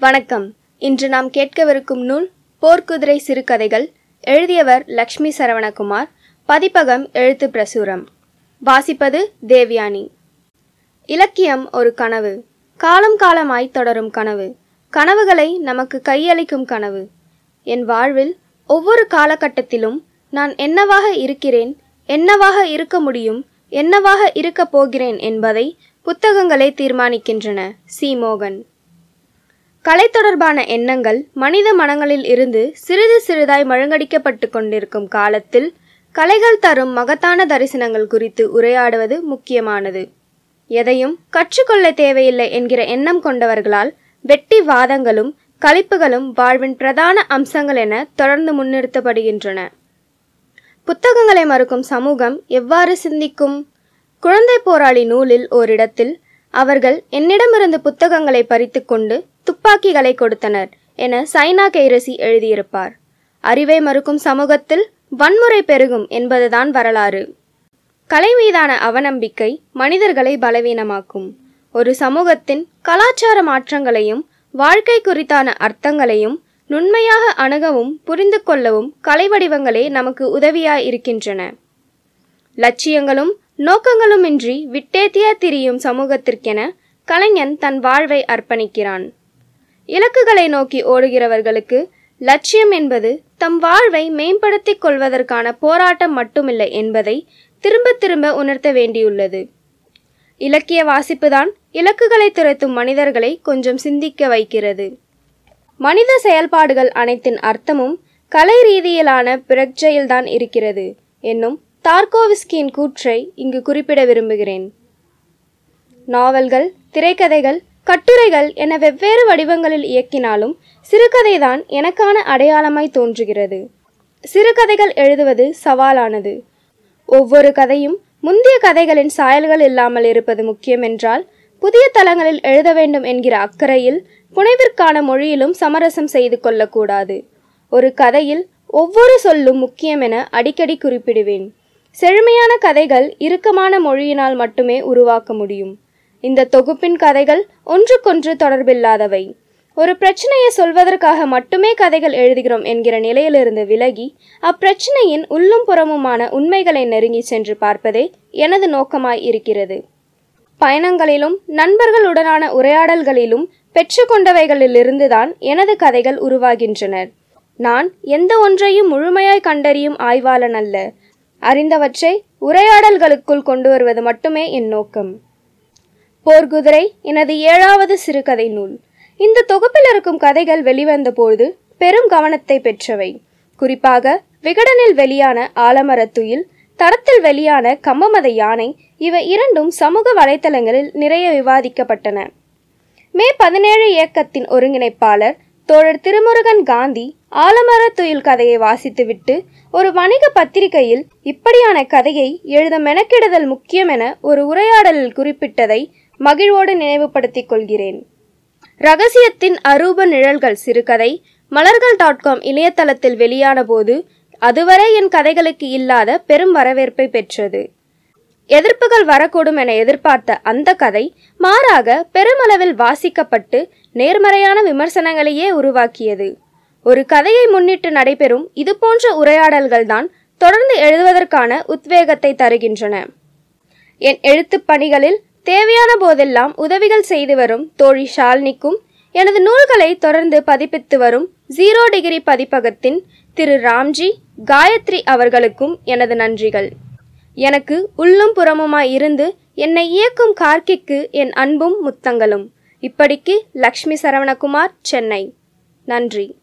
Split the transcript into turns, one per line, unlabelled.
வணக்கம். இன்று நாம் கேட்கவிருக்கும் நூல் போர்க்குதிரை சிறுகதைகள் எழுதியவர் லக்ஷ்மி சரவணகுமார் பதிப்பகம் எழுத்து பிரசுரம். வாசிப்பது தேவ்யானி. இலக்கியம் ஒரு கனவு. காலம் காலமாய் தொடரும் கனவு. கனவுகளை நமக்கு கையளிக்கும் கனவு. என் வாழ்வில் ஒவ்வொரு காலகட்டத்திலும் நான் என்னவாக இருக்கிறேன் என்னவாக இருக்க முடியும் என்னவாக இருக்கப் போகிறேன் என்பதை புத்தகங்களே தீர்மானிக்கின்றன. சி. மோகன். கலை தொடர்பான எண்ணங்கள் மனித மனங்களில் இருந்து சிறிது சிறிதாய் மழுங்கடிக்கப்பட்டு கொண்டிருக்கும் காலத்தில் கலைகள் தரும் மகத்தான தரிசனங்கள் குறித்து உரையாடுவது முக்கியமானது. எதையும் கற்றுக்கொள்ள தேவையில்லை என்கிற எண்ணம் கொண்டவர்களால் வெட்டி வாதங்களும் கழிப்புகளும் வாழ்வின் பிரதான அம்சங்கள் என தொடர்ந்து முன்னிறுத்தப்படுகின்றன. புத்தகங்களை மறுக்கும் சமூகம் எவ்வாறு சிந்திக்கும்? குழந்தை போராளி நூலில் ஓரிடத்தில் அவர்கள் என்னிடமிருந்து புத்தகங்களை பறித்துக்கொண்டு துப்பாக்கிகளை கொடுத்தனர் என சைனா கைரசி எழுதியிருப்பார். அறிவை மறுக்கும் சமூகத்தில் வன்முறை பெருகும் என்பதுதான் வரலாறு. கலை மீதான அவநம்பிக்கை மனிதர்களை பலவீனமாக்கும். ஒரு சமூகத்தின் கலாச்சார மாற்றங்களையும் வாழ்க்கை குறித்தான அர்த்தங்களையும் நுண்மையாக அணுகவும் புரிந்து கொள்ளவும் கலை வடிவங்களே நமக்கு உதவியாய் இருக்கின்றன லட்சியங்களும் நோக்கங்களுமின்றி விட்டேத்தியா திரியும் சமூகத்திற்கென கலைஞன் தன் வாழ்வை அர்ப்பணிக்கிறான். இலக்குகளை நோக்கி ஓடுகிறவர்களுக்கு லட்சியம் என்பது தம் வாழ்வை மேம்படுத்திக் கொள்வதற்கான போராட்டம் மட்டுமில்லை என்பதை திரும்ப திரும்ப உணர்த்த வேண்டியுள்ளது. இலக்கிய வாசிப்புதான் இலக்குகளை துரைத்தும் மனிதர்களை கொஞ்சம் சிந்திக்க வைக்கிறது. மனித செயல்பாடுகள் அனைத்தின் அர்த்தமும் கலை ரீதியிலான பிரக்ஜையில்தான் இருக்கிறது என்னும் தார்கோவிஸ்கியின் கூற்றை இங்கு குறிப்பிட விரும்புகிறேன். நாவல்கள் திரைக்கதைகள் கட்டுரைகள் என வெவ்வேறு வடிவங்களில் இயக்கினாலும் சிறுகதைதான் எனக்கான அடையாளமாய் தோன்றுகிறது. சிறுகதைகள் எழுதுவது சவாலானது. ஒவ்வொரு கதையும் முந்தைய கதைகளின் சாயல்கள் இல்லாமல் இருப்பது முக்கியம் என்றால் புதிய தளங்களில் எழுத வேண்டும் என்கிற அக்கறையில் புனைவிற்கான மொழியிலும் சமரசம் செய்து கொள்ளக்கூடாது. ஒரு கதையில் ஒவ்வொரு சொல்லும் முக்கியம் என அடிக்கடி குறிப்பிடுவேன். செழுமையான கதைகள் இறுக்கமான மொழியினால் மட்டுமே உருவாக்க முடியும். இந்த தொகுப்பின் கதைகள் ஒன்றுக்கொன்று தொடர்பில்லாதவை. ஒரு பிரச்சனையை சொல்வதற்காக மட்டுமே கதைகள் எழுதுகிறோம் என்கிற நிலையிலிருந்து விலகி அப்பிரச்சனையின் உள்ளும் புறமுமான உண்மைகளை நெருங்கி சென்று பார்ப்பதே எனது நோக்கமாய் இருக்கிறது. பயணங்களிலும் நண்பர்களுடனான உரையாடல்களிலும் பெற்றுக்கொண்டவைகளிலிருந்துதான் எனது கதைகள் உருவாகின்றனர் நான் எந்த ஒன்றையும் முழுமையாய் கண்டறியும் ஆய்வாளன் அல்ல. அறிந்தவற்றை உரையாடல்களுக்குள் கொண்டு வருவது மட்டுமே என் நோக்கம். போர்க்குதிரை எனது ஏழாவது சிறுகதை நூல். இந்த தொகுப்பில் இருக்கும் கதைகள் வெளிவந்தபோது பெரும் கவனத்தை பெற்றவை. குறிப்பாக விகடனில் வெளியான ஆலமரத்துயில் தரத்தில் வெளியான கம்மமத யானை இவை இரண்டும் சமூக வலைத்தளங்களில் நிறைய விவாதிக்கப்பட்டன. மே பதினேழு இயக்கத்தின் ஒருங்கிணைப்பாளர் தோழர் திருமுருகன் காந்தி ஆலமரத்துயில் கதையை வாசித்துவிட்டு ஒரு வணிக பத்திரிகையில் இப்படியான கதையை எழுத மெனக்கிடுதல் முக்கியம் என ஒரு உரையாடலில் குறிப்பிட்டதை மகிழ்வோடு நினைவுபடுத்திக் கொள்கிறேன் ரகசியத்தின் அரூப நிழல்கள் சிறுகதை மலர்கள் டாட் காம் இணையதளத்தில் வெளியான போது அதுவரை என் கதைகளுக்கு இல்லாத பெரும் வரவேற்பை பெற்றது. எதிர்ப்புகள் வரக்கூடும் என எதிர்பார்த்த அந்த கதை மாறாக பெருமளவில் வாசிக்கப்பட்டு நேர்மறையான விமர்சனங்களையே உருவாக்கியது. ஒரு கதையை முன்னிட்டு நடைபெறும் இதுபோன்ற உரையாடல்கள்தான் தொடர்ந்து எழுதுவதற்கான உத்வேகத்தை தருகின்றன. என் எழுத்துப் பணிகளில் தேவையான போதெல்லாம் உதவிகள் செய்து வரும். தோழி ஷால்னிக்கும் எனது நூல்களை தொடர்ந்து பதிப்பித்து வரும் ஜீரோ டிகிரி பதிப்பகத்தின் திரு ராம்ஜி காயத்ரி அவர்களுக்கும் எனது நன்றிகள். எனக்கு உள்ளும் புறமுமாய் இருந்து என்னை இயக்கும் கார்க்கிக்கு என் அன்பும் முத்தங்களும். இப்படிக்கு லக்ஷ்மி சரவணகுமார் சென்னை. நன்றி.